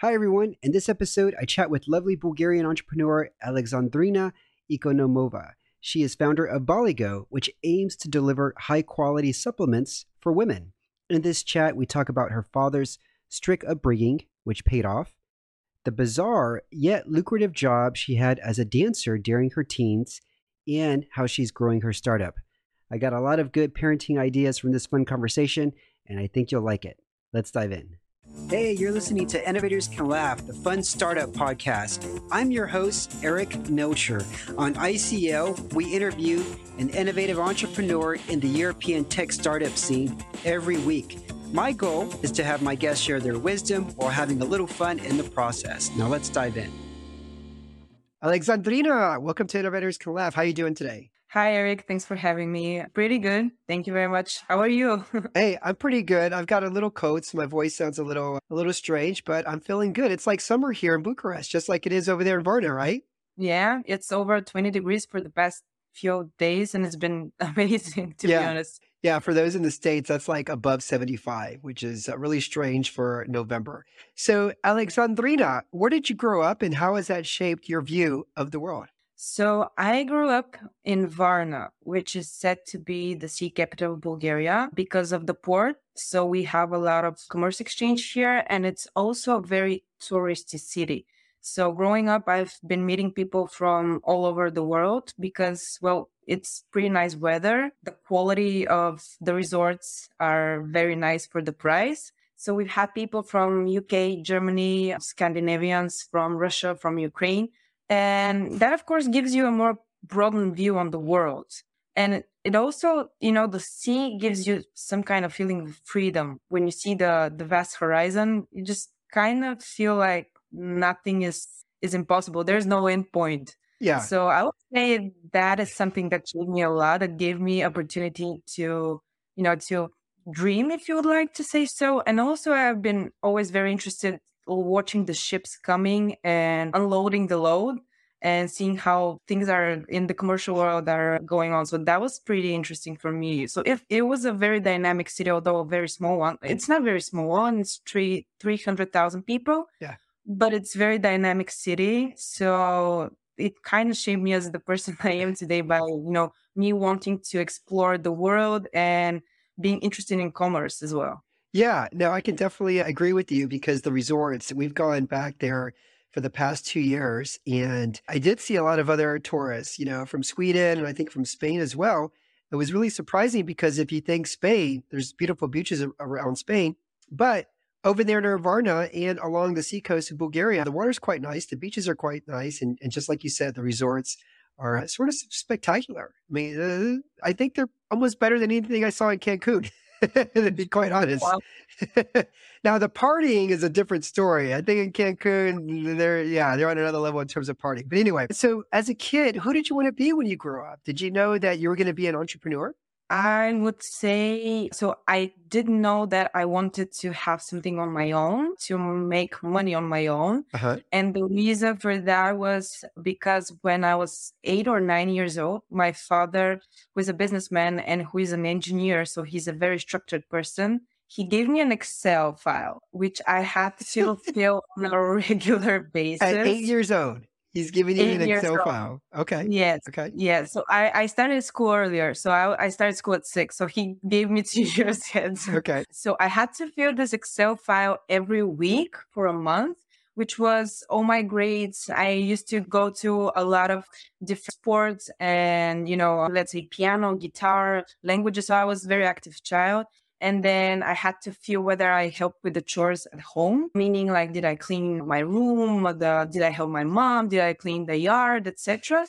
Hi, everyone. In this episode, I chat with lovely Bulgarian entrepreneur Alexandrina Ikonomova. She is founder of Boligo, which aims to deliver high quality supplements for women. In this chat, we talk about her father's strict upbringing, which paid off, the bizarre yet lucrative job she had as a dancer during her teens, and how she's growing her startup. I got a lot of good parenting ideas from this fun conversation, and I think you'll like it. Let's dive in. Hey, you're listening to Innovators Can Laugh, the fun startup podcast. I'm your host, Eric Melcher. On ICL, we interview an innovative entrepreneur in the European tech startup scene every week. My goal is to have my guests share their wisdom while having a little fun in the process. Now let's dive in. Alexandrina, welcome to Innovators Can Laugh. How are you doing today? Hi, Eric. Thanks for having me. Pretty good. Thank you very much. How are you? hey, I'm pretty good. I've got a little cold, so my voice sounds a little a little strange, but I'm feeling good. It's like summer here in Bucharest, just like it is over there in Varna, right? Yeah, it's over 20 degrees for the past few days, and it's been amazing to yeah. be honest. Yeah, for those in the States, that's like above 75, which is uh, really strange for November. So, Alexandrina, where did you grow up and how has that shaped your view of the world? So I grew up in Varna, which is said to be the sea capital of Bulgaria because of the port. So we have a lot of commerce exchange here, and it's also a very touristy city. So growing up, I've been meeting people from all over the world because, well, it's pretty nice weather. The quality of the resorts are very nice for the price. So we've had people from UK, Germany, Scandinavians, from Russia, from Ukraine and that, of course, gives you a more broadened view on the world. And it also, you know, the sea gives you some kind of feeling of freedom. When you see the, the vast horizon, you just kind of feel like nothing is, is impossible. There's no end point. Yeah. So I would say that is something that gave me a lot, that gave me opportunity to, you know, to dream, if you would like to say so. And also I've been always very interested watching the ships coming and unloading the load and seeing how things are in the commercial world are going on. So that was pretty interesting for me. So if it was a very dynamic city, although a very small one, it's not very small one. It's three three hundred thousand people. Yeah. But it's very dynamic city. So it kind of shaped me as the person I am today by, you know, me wanting to explore the world and being interested in commerce as well. Yeah, no, I can definitely agree with you because the resorts, we've gone back there for the past two years. And I did see a lot of other tourists, you know, from Sweden and I think from Spain as well. It was really surprising because if you think Spain, there's beautiful beaches around Spain, but over there in Varna and along the seacoast of Bulgaria, the water's quite nice. The beaches are quite nice. And, and just like you said, the resorts are sort of spectacular. I mean, uh, I think they're almost better than anything I saw in Cancun. to be quite honest. Wow. now the partying is a different story. I think in Cancun, they're yeah, they're on another level in terms of partying. But anyway, so as a kid, who did you want to be when you grew up? Did you know that you were going to be an entrepreneur? I would say so. I didn't know that I wanted to have something on my own to make money on my own. Uh-huh. And the reason for that was because when I was eight or nine years old, my father, who is a businessman and who is an engineer, so he's a very structured person, he gave me an Excel file, which I had to fill on a regular basis. At eight years old. He's giving you an Excel file. Okay. Yes. Okay. Yes. So I, I started school earlier. So I, I started school at six. So he gave me two years ahead. Okay. So I had to fill this Excel file every week for a month, which was all my grades. I used to go to a lot of different sports and, you know, let's say piano, guitar, languages. So I was a very active child. And then I had to feel whether I helped with the chores at home, meaning like, did I clean my room? The, did I help my mom? Did I clean the yard, etc.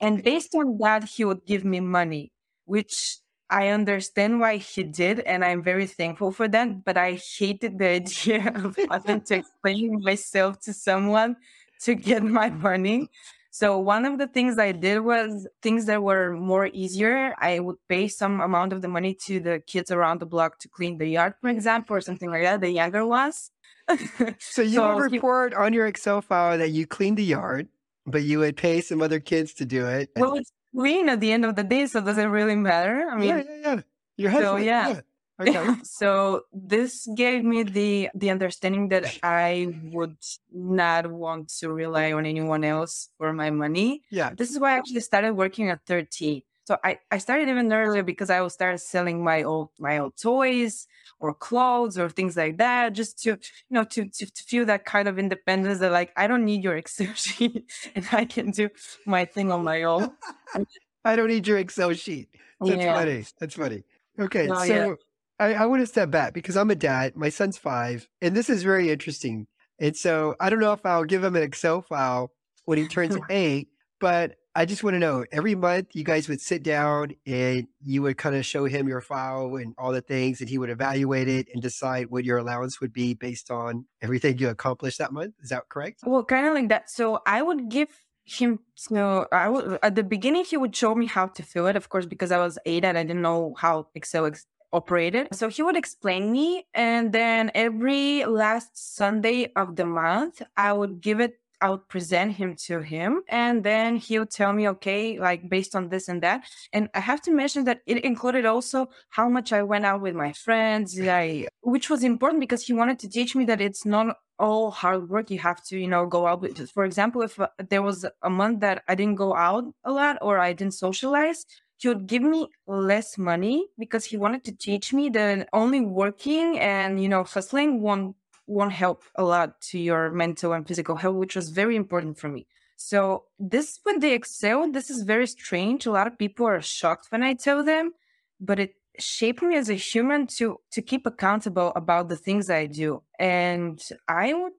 And based on that, he would give me money, which I understand why he did, and I'm very thankful for that. But I hated the idea of having to explain myself to someone to get my money. So one of the things I did was things that were more easier. I would pay some amount of the money to the kids around the block to clean the yard, for example, or something like that, the younger ones. so you so would report on your Excel file that you cleaned the yard, but you would pay some other kids to do it. Well, it's green at the end of the day, so does it really matter? I mean, yeah, yeah, yeah. Your husband, so, yeah. yeah. Okay. so this gave me the the understanding that I would not want to rely on anyone else for my money. Yeah. This is why I actually started working at 13. So I, I started even earlier because I will start selling my old my old toys or clothes or things like that, just to you know to, to, to feel that kind of independence that like I don't need your Excel sheet and I can do my thing on my own. I don't need your Excel sheet. That's Yeah. funny. That's funny. Okay, No, so yeah. I, I want to step back because I'm a dad. My son's five, and this is very interesting. And so I don't know if I'll give him an Excel file when he turns eight, but I just want to know every month you guys would sit down and you would kind of show him your file and all the things, and he would evaluate it and decide what your allowance would be based on everything you accomplished that month. Is that correct? Well, kind of like that. So I would give him so I would at the beginning he would show me how to fill it, of course, because I was eight and I didn't know how Excel ex- operated. So he would explain me, and then every last Sunday of the month, I would give it. I would present him to him, and then he would tell me, okay, like based on this and that. And I have to mention that it included also how much I went out with my friends, I, which was important because he wanted to teach me that it's not all hard work you have to you know go out with for example if uh, there was a month that i didn't go out a lot or i didn't socialize he would give me less money because he wanted to teach me that only working and you know hustling won't won't help a lot to your mental and physical health which was very important for me so this when they excel this is very strange a lot of people are shocked when i tell them but it shaped me as a human to to keep accountable about the things I do. And I would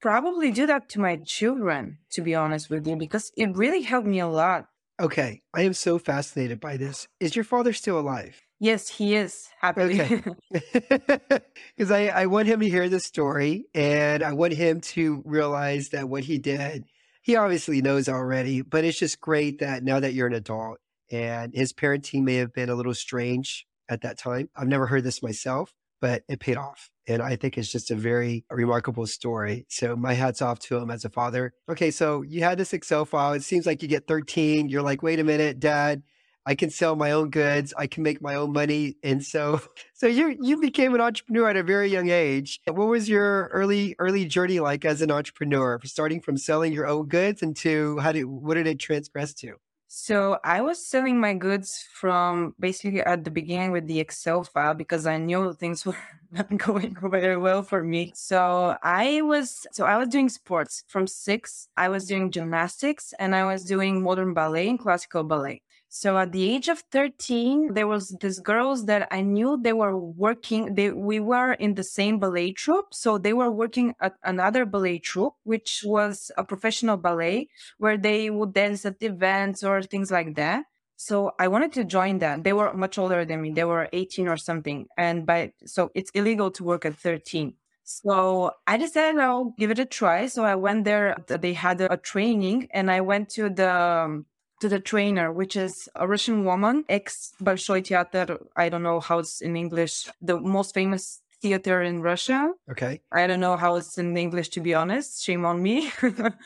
probably do that to my children, to be honest with you, because it really helped me a lot. Okay, I am so fascinated by this. Is your father still alive? Yes, he is happily. Okay. Because I, I want him to hear this story and I want him to realize that what he did, he obviously knows already, but it's just great that now that you're an adult and his parenting may have been a little strange at that time. I've never heard this myself, but it paid off. And I think it's just a very remarkable story. So my hat's off to him as a father. Okay, so you had this Excel file. It seems like you get 13. You're like, wait a minute, dad. I can sell my own goods. I can make my own money. And so, so you you became an entrepreneur at a very young age. What was your early early journey like as an entrepreneur, starting from selling your own goods into how did what did it transgress to? So I was selling my goods from basically at the beginning with the Excel file because I knew things were not going very well for me. So I was so I was doing sports from six. I was doing gymnastics and I was doing modern ballet and classical ballet. So at the age of 13, there was these girls that I knew they were working. They we were in the same ballet troupe. So they were working at another ballet troupe, which was a professional ballet where they would dance at events or things like that. So I wanted to join that. They were much older than me. They were 18 or something. And by so it's illegal to work at 13. So I decided I'll give it a try. So I went there. They had a, a training and I went to the to the trainer, which is a Russian woman, ex Bolshoi Theater. I don't know how it's in English, the most famous theater in Russia. Okay. I don't know how it's in English, to be honest. Shame on me.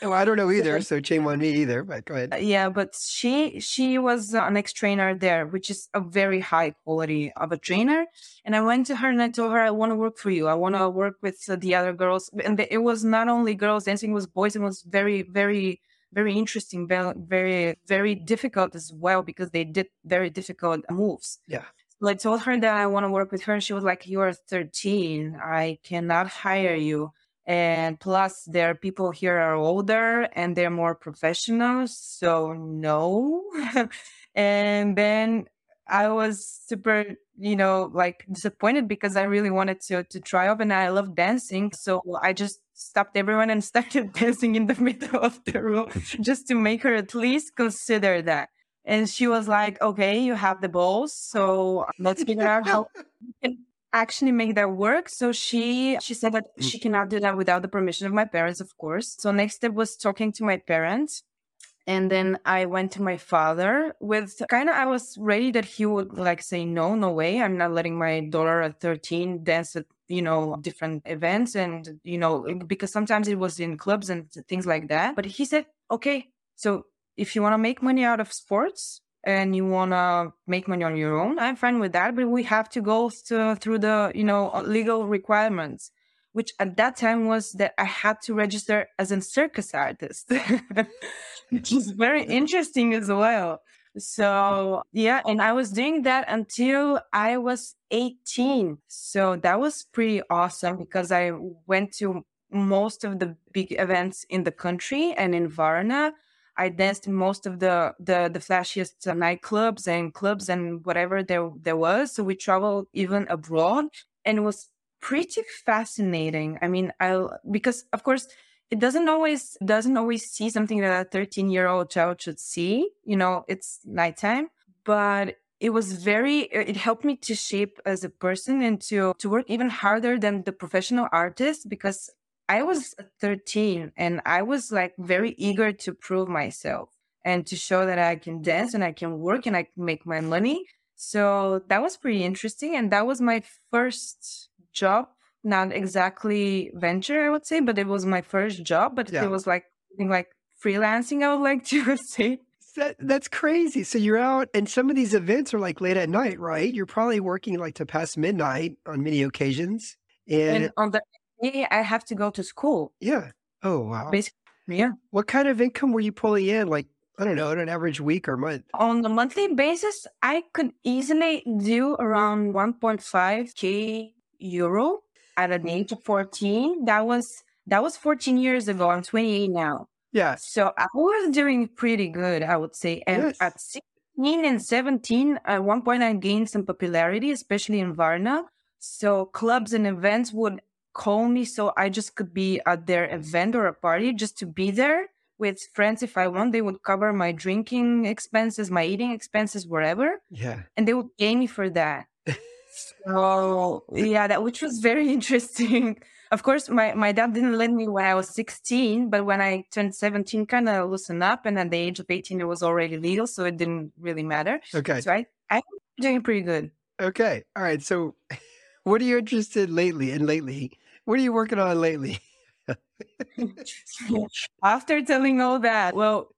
Well, I don't know either, so shame on me either. But go ahead. yeah, but she she was an ex trainer there, which is a very high quality of a trainer. And I went to her and I told her I want to work for you. I want to work with uh, the other girls. And it was not only girls dancing; it was boys. It was very very very interesting, very very difficult as well because they did very difficult moves. Yeah. So I told her that I want to work with her. She was like, "You are 13. I cannot hire you." And plus, there are people here are older and they're more professional. So no. and then I was super, you know, like disappointed because I really wanted to to try out and I love dancing. So I just stopped everyone and started dancing in the middle of the room just to make her at least consider that. And she was like, okay, you have the balls. So let's figure out how we can actually make that work. So she she said that she mm. cannot do that without the permission of my parents, of course. So next step was talking to my parents. And then I went to my father with kind of, I was ready that he would like say, no, no way. I'm not letting my daughter at 13 dance at, you know, different events. And, you know, because sometimes it was in clubs and things like that. But he said, okay, so if you want to make money out of sports, and you want to make money on your own, I'm fine with that. But we have to go to, through the, you know, legal requirements, which at that time was that I had to register as a circus artist, which is very interesting as well. So yeah, and I was doing that until I was 18. So that was pretty awesome because I went to most of the big events in the country and in Varna. I danced in most of the the, the flashiest nightclubs and clubs and whatever there there was. So we traveled even abroad, and it was pretty fascinating. I mean, I because of course it doesn't always doesn't always see something that a 13 year old child should see you know it's nighttime but it was very it helped me to shape as a person and to to work even harder than the professional artist because i was 13 and i was like very eager to prove myself and to show that i can dance and i can work and i can make my money. So that was pretty interesting and that was my first job not exactly venture, I would say, but it was my first job. But yeah. it was like like freelancing. I would like to say. That, that's crazy. So you're out, and some of these events are like late at night, right? You're probably working like to past midnight on many occasions. And, and on the day, I have to go to school. Yeah. Oh wow. Basically, yeah. What kind of income were you pulling in? Like I don't know, in an average week or month? On a monthly basis, I could easily do around 1.5k euro at an age of 14. That was that was 14 years ago. I'm 28 now. Yeah. So I was doing pretty good, I would say. And yes. at 16 and 17, at one point I gained some popularity, especially in Varna. So clubs and events would call me so I just could be at their event or a party just to be there with friends if I want. They would cover my drinking expenses, my eating expenses, wherever. Yeah. And they would pay me for that. So yeah, that which was very interesting. Of course, my, my dad didn't let me when I was 16, but when I turned 17, kind of loosened up. And at the age of 18, it was already legal. So it didn't really matter. Okay. So I, I'm doing pretty good. Okay. All right. So what are you interested lately and lately? What are you working on lately? After telling all that, well,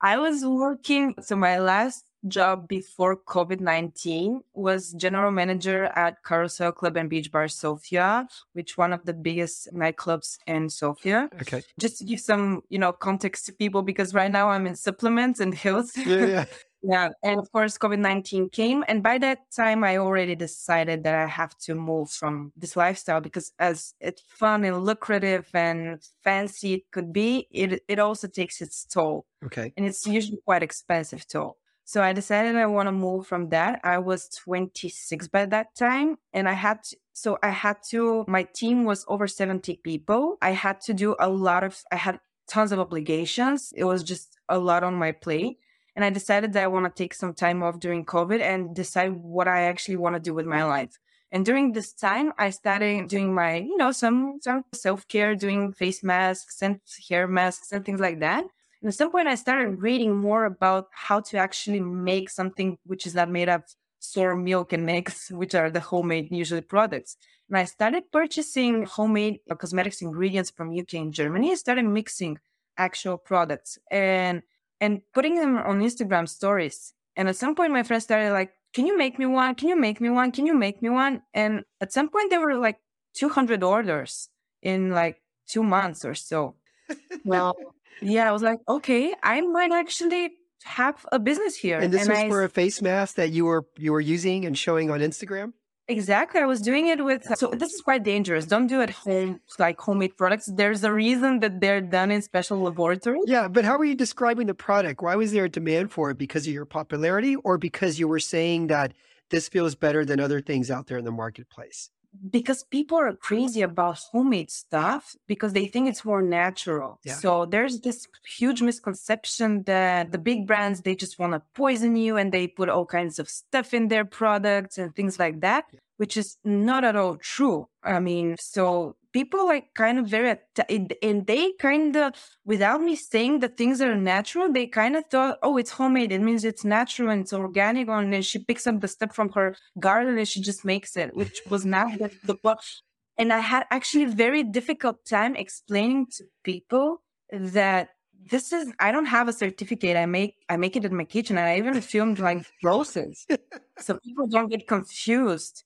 I was working. So my last job before COVID 19 was general manager at Carousel Club and Beach Bar Sofia, which one of the biggest nightclubs in Sofia. Okay. Just to give some, you know, context to people, because right now I'm in supplements and health. Yeah. yeah. yeah. And of course, COVID 19 came. And by that time, I already decided that I have to move from this lifestyle because as it's fun and lucrative and fancy it could be, it, it also takes its toll. Okay. And it's usually quite expensive toll. So I decided I want to move from that. I was 26 by that time and I had to, so I had to my team was over 70 people. I had to do a lot of I had tons of obligations. It was just a lot on my plate. And I decided that I want to take some time off during COVID and decide what I actually want to do with my life. And during this time, I started doing my, you know, some some self care, doing face masks and hair masks and things like that. And at some point, I started reading more about how to actually make something which is not made of sour milk and eggs, which are the homemade usually products. And I started purchasing homemade uh, cosmetics ingredients from UK and Germany. I started mixing actual products and and putting them on Instagram stories. And at some point, my friends started like, "Can you make me one? Can you make me one? Can you make me one?" And at some point, there were like 200 orders in like two months or so. well, yeah, I was like, okay, I might actually have a business here. And this and was I, for a face mask that you were you were using and showing on Instagram. Exactly. I was doing it with so this is quite dangerous. Don't do it home like homemade products. There's a reason that they're done in special laboratories. Yeah, but how were you describing the product? Why was there a demand for it? Because of your popularity or because you were saying that this feels better than other things out there in the marketplace? Because people are crazy about homemade stuff because they think it's more natural. Yeah. So there's this huge misconception that the big brands they just want to poison you and they put all kinds of stuff in their products and things like that, yeah. which is not at all true. I mean, so people like kind of very and they kind of without me saying that things are natural they kind of thought oh it's homemade it means it's natural and it's organic and then she picks up the stuff from her garden and she just makes it which was not the, the and i had actually very difficult time explaining to people that this is I don't have a certificate. I make I make it in my kitchen and I even filmed like process. so people don't get confused.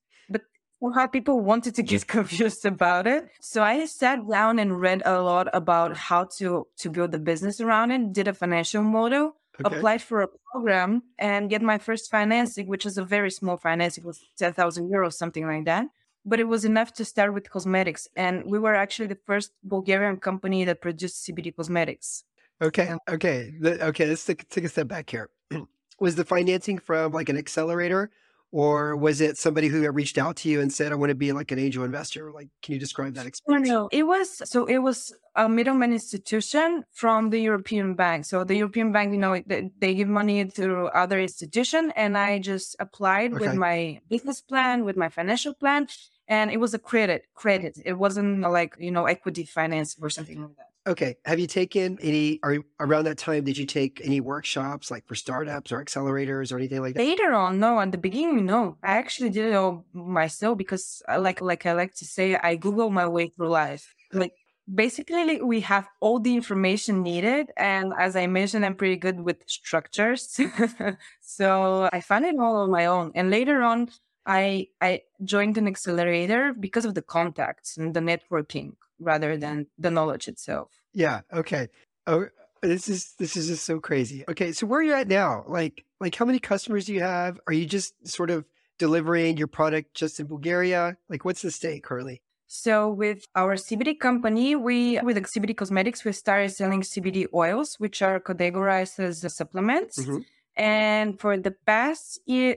But somehow people wanted to get confused about it. So I sat down and read a lot about how to to build a business around it, did a financial model, okay. applied for a program and get my first financing, which is a very small financing, it was ten thousand euros, something like that but it was enough to start with cosmetics. And we were actually the first Bulgarian company that produced CBD cosmetics. Okay. Okay. The, okay. Let's take, take a step back here. was the financing from like an accelerator or was it somebody who reached out to you and said, I want to be like an angel investor? Like, can you describe that oh, experience? No, no. It was, so it was a middleman institution from the European Bank. So the European Bank, you know, they, they give money to other institution and I just applied okay. with my business plan, with my financial plan. And it was a credit, credit. It wasn't like, you know, equity finance or something like that. Okay. Have you taken any, or around that time, did you take any workshops like for startups or accelerators or anything like that? Later on, no. At the beginning, no. I actually did it all myself because I like, like I like to say, I Google my way through life. Like basically we have all the information needed. And as I mentioned, I'm pretty good with structures. so I found it all on my own. And later on, I, I joined an accelerator because of the contacts and the networking rather than the knowledge itself. Yeah. Okay. Oh, this is this is just so crazy. Okay, so where are you at now? Like like how many customers do you have? Are you just sort of delivering your product just in Bulgaria? Like what's the state currently? So with our CBD company, we with CBD Cosmetics, we started selling CBD oils, which are categorized as supplements. Mm-hmm. And for the past year,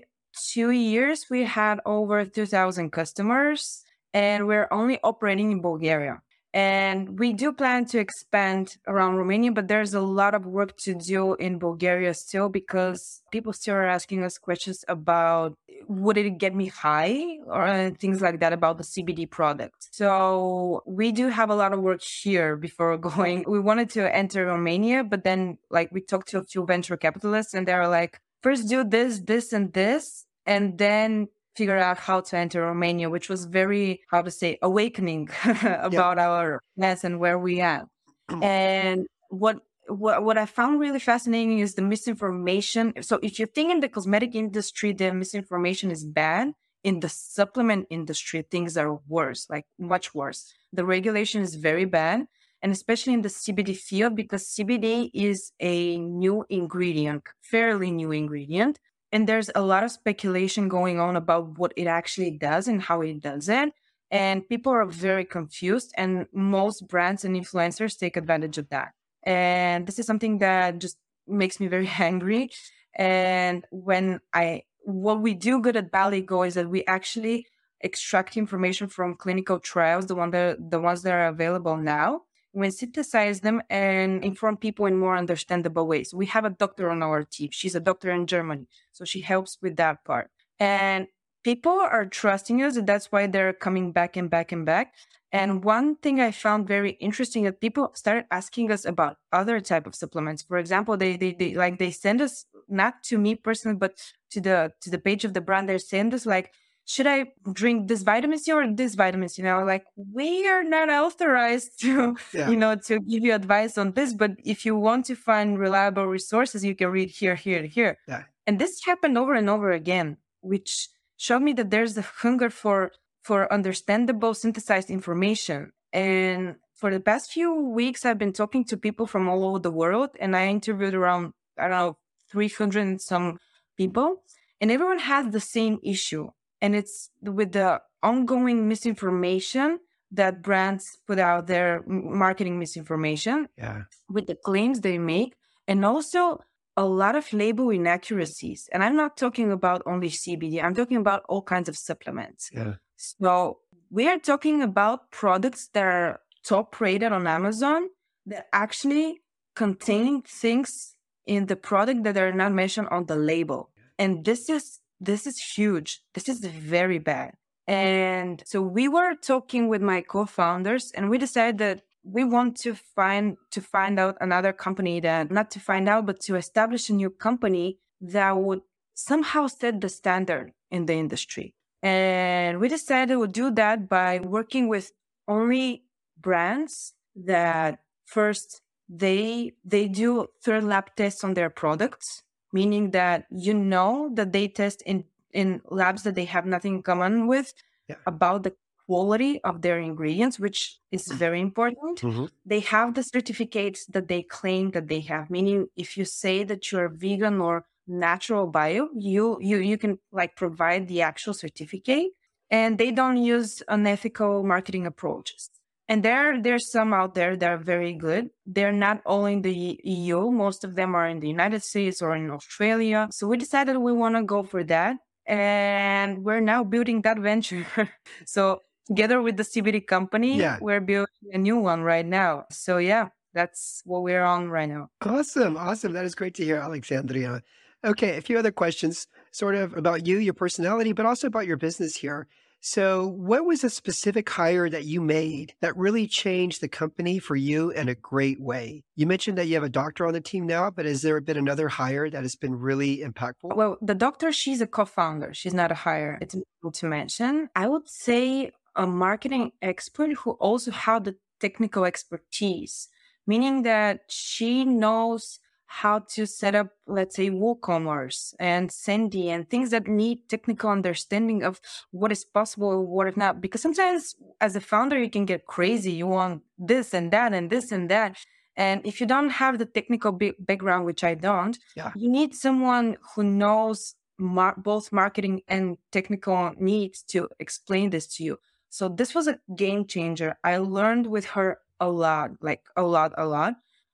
two years, we had over 2,000 customers, and we're only operating in Bulgaria. And we do plan to expand around Romania, but there's a lot of work to do in Bulgaria still because people still are asking us questions about would it get me high or things like that about the CBD product. So we do have a lot of work here before going. We wanted to enter Romania, but then like we talked to a few venture capitalists and they're like, first do this, this, and this, and then figure out how to enter Romania, which was very, how to say, awakening about our mess and where we are. And what what what I found really fascinating is the misinformation. So if you think in the cosmetic industry the misinformation is bad, in the supplement industry things are worse, like much worse. The regulation is very bad, and especially in the CBD field because CBD is a new ingredient, fairly new ingredient and there's a lot of speculation going on about what it actually does and how it does it and people are very confused and most brands and influencers take advantage of that. And this is something that just makes me very angry and when i what we do good at Baligo is that we actually extract information from clinical trials the one that the ones that are available now we synthesize them and inform people in more understandable ways. We have a doctor on our team. She's a doctor in Germany. So she helps with that part. And people are trusting us. That's why they're coming back and back and back. And one thing I found very interesting that people started asking us about other type of supplements. For example, they, they, they like they send us not to me personally, but to the to the page of the brand. They send us like should I drink this vitamin C or this vitamin C? You know, like we are not authorized to, yeah. you know, to give you advice on this. But if you want to find reliable resources, you can read here, here, here. Yeah. And this happened over and over again, which showed me that there's a hunger for for understandable synthesized information. And for the past few weeks, I've been talking to people from all over the world, and I interviewed around I don't know 300 some people, and everyone has the same issue and it's with the ongoing misinformation that brands put out their marketing misinformation yeah. with the claims they make and also a lot of label inaccuracies and i'm not talking about only cbd i'm talking about all kinds of supplements yeah. so we are talking about products that are top rated on amazon that actually contain things in the product that are not mentioned on the label and this is this is huge. This is very bad. And so we were talking with my co-founders and we decided that we want to find to find out another company that not to find out but to establish a new company that would somehow set the standard in the industry. And we decided we'll do that by working with only brands that first they they do third lab tests on their products, meaning that you know that they test in in labs that they have nothing in common with Yeah. about the quality of their ingredients, which is very important. Mhm. They have the certificates that they claim that they have. Meaning, if you say that you're vegan or natural bio, you you you can like provide the actual certificate, and they don't use unethical marketing approaches. And there there's some out there that are very good. They're not all in the EU. Most of them are in the United States or in Australia. So we decided we want to go for that and we're now building that venture. so together with the CBD company, Yeah. we're building a new one right now. So yeah, that's what we're on right now. Awesome. Awesome. That is great to hear, Alexandria. Okay, a few other questions, sort of about you, your personality, but also about your business here. So, what was a specific hire that you made that really changed the company for you in a great way? You mentioned that you have a doctor on the team now, but has there been another hire that has been really impactful? Well, the doctor, she's a co-founder. She's not a hire. It's important to mention. I would say a marketing expert who also had the technical expertise, meaning that she knows how to set up, let's say, WooCommerce and Sendy and things that need technical understanding of what is possible and what is not. Because sometimes as a founder, you can get crazy. You want this and that and this and that. And if you don't have the technical ba- background, which I don't, Yeah. you need someone who knows mar- both marketing and technical needs to explain this to you. So this was a game changer. I learned with her a lot, like a lot, a lot.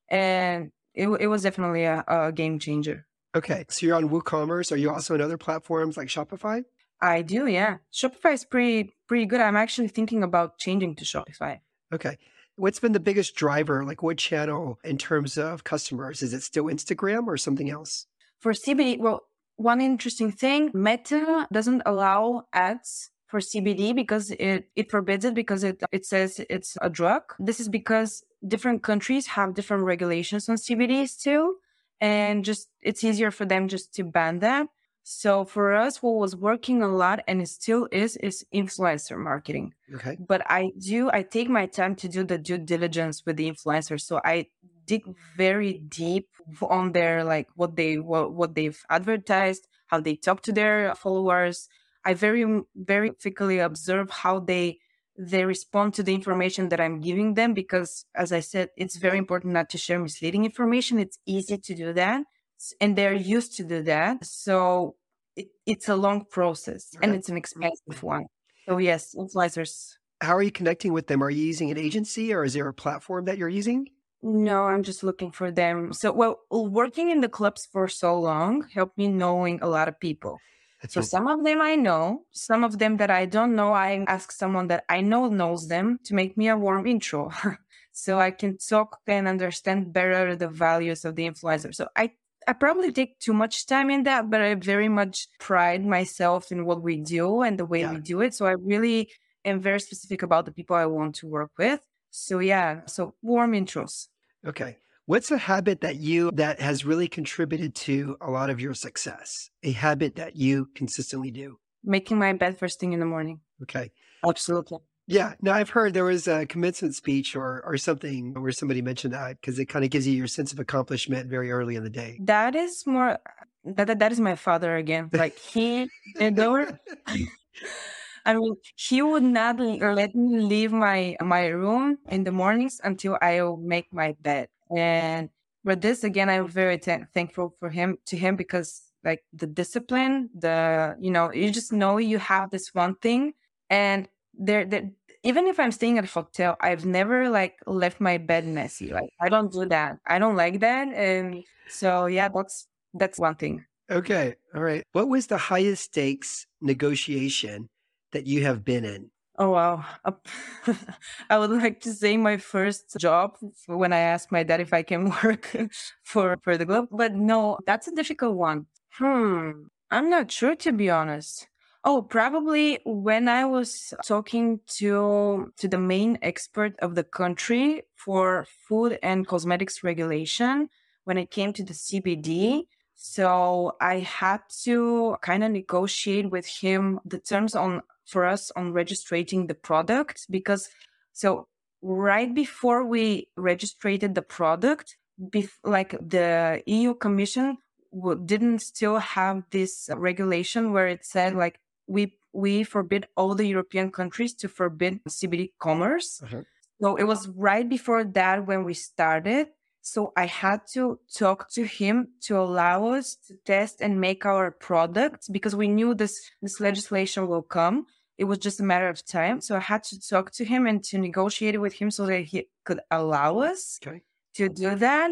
And it, it was definitely a, a game changer. Okay, so you're on WooCommerce. Are you also on other platforms like Shopify? I do, yeah. Shopify is pretty pretty good. I'm actually thinking about changing to Shopify. Okay. What's been the biggest driver? Like what channel in terms of customers? Is it still Instagram or something else? For CBD, well, one interesting thing, Meta doesn't allow ads for CBD because it, it forbids it because it, it says it's a drug. This is because different countries have different regulations on CBDs too. And just it's easier for them just to ban that. So for us, what was working a lot and it still is, is influencer marketing Okay. but I do I take my time to do the due diligence with the influencers. So I dig very deep on their like what they what, what they've advertised, how they talk to their followers. I very very quickly observe how they they respond to the information that I'm giving them because as I said, it's very important not to share misleading information. It's easy to do that. And they're used to do that. So it, it's a long process and it's an expensive one. So yes, influencers. How are you connecting with them? Are you using an agency or is there a platform that you're using? No, I'm just looking for them. So, well, working in the clubs for so long helped me knowing a lot of people. So some of them I know, some of them that I don't know, I ask someone that I know knows them to make me a warm intro. so I can talk and understand better the values of the influencer. So I I probably take too much time in that, but I very much pride myself in what we do and the way Yeah. we do it. So I really am very specific about the people I want to work with. So yeah, so warm intros. Okay. What's a habit that you that has really contributed to a lot of your success? A habit that you consistently do. Making my bed first thing in the morning. Okay. Absolutely. Yeah. Now I've heard there was a commencement speech or or something where somebody mentioned that because it kind of gives you your sense of accomplishment very early in the day. That is more that that, that is my father again. Like he and I mean he would not let me leave my my room in the mornings until I make my bed. And for this again I'm very thank thankful for him to him because like the discipline, the you know, you just know you have this one thing and there there even if I'm staying at a hotel, I've never like left my bed messy. Like I don't do that. I don't like that. And so yeah, that's that's one thing. Okay. All right. What was the highest stakes negotiation that you have been in? Oh wow. I would like to say my first job when I asked my dad if I can work for for the globe, but no, that's a difficult one. Hmm. I'm not sure to be honest. Oh, probably when I was talking to to the main expert of the country for food and cosmetics regulation when it came to the CBD. So I had to kind of negotiate with him the terms on for us on registering the product because so right before we registered the product, bef- like the EU Commission w- didn't still have this regulation where it said like we we forbid all the European countries to forbid CBD commerce. Uh-huh. So it was right before that when we started. So I had to talk to him to allow us to test and make our products because we knew this this legislation will come. It was just a matter of time. So I had to talk to him and to negotiate with him so that he could allow us Okay. to do that.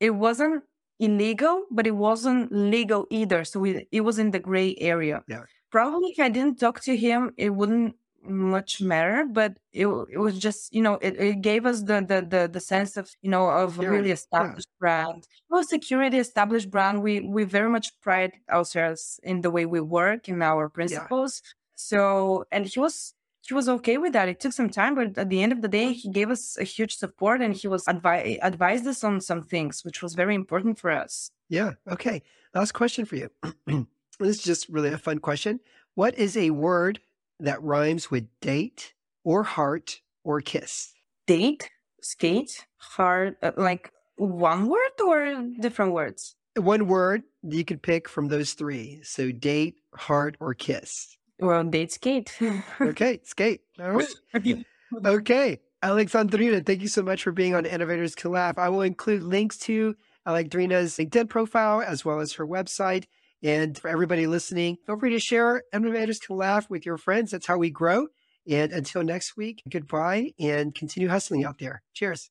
It wasn't illegal, but it wasn't legal either. So we, it was in the gray area. Yeah. Probably if I didn't talk to him, it wouldn't much matter, but it, it was just, you know, it, it gave us the, the, the, the sense of, you know, of a Yeah, really yeah. established brand. Well, security established brand, we, we very much pride ourselves in the way we work, in our principles. So, and he was, he was okay with that. It took some time, but at the end of the day, he gave us a huge support and he was advi- advised us on some things, which was very important for us. Yeah. Okay. Last question for you. this is just really a fun question. What is a word that rhymes with date or heart or kiss? Date, skate, hard, uh, like one word or different words? One word you could pick from those three. So date, heart, or kiss. Well, date, skate. Okay. Skate. All right. Okay. Alexandrina, thank you so much for being on Innovators Laugh. I will include links to Alexandrina's LinkedIn profile as well as her website. And for everybody listening, feel free to share Innovators Laugh with your friends. That's how we grow. And until next week, goodbye and continue hustling out there. Cheers.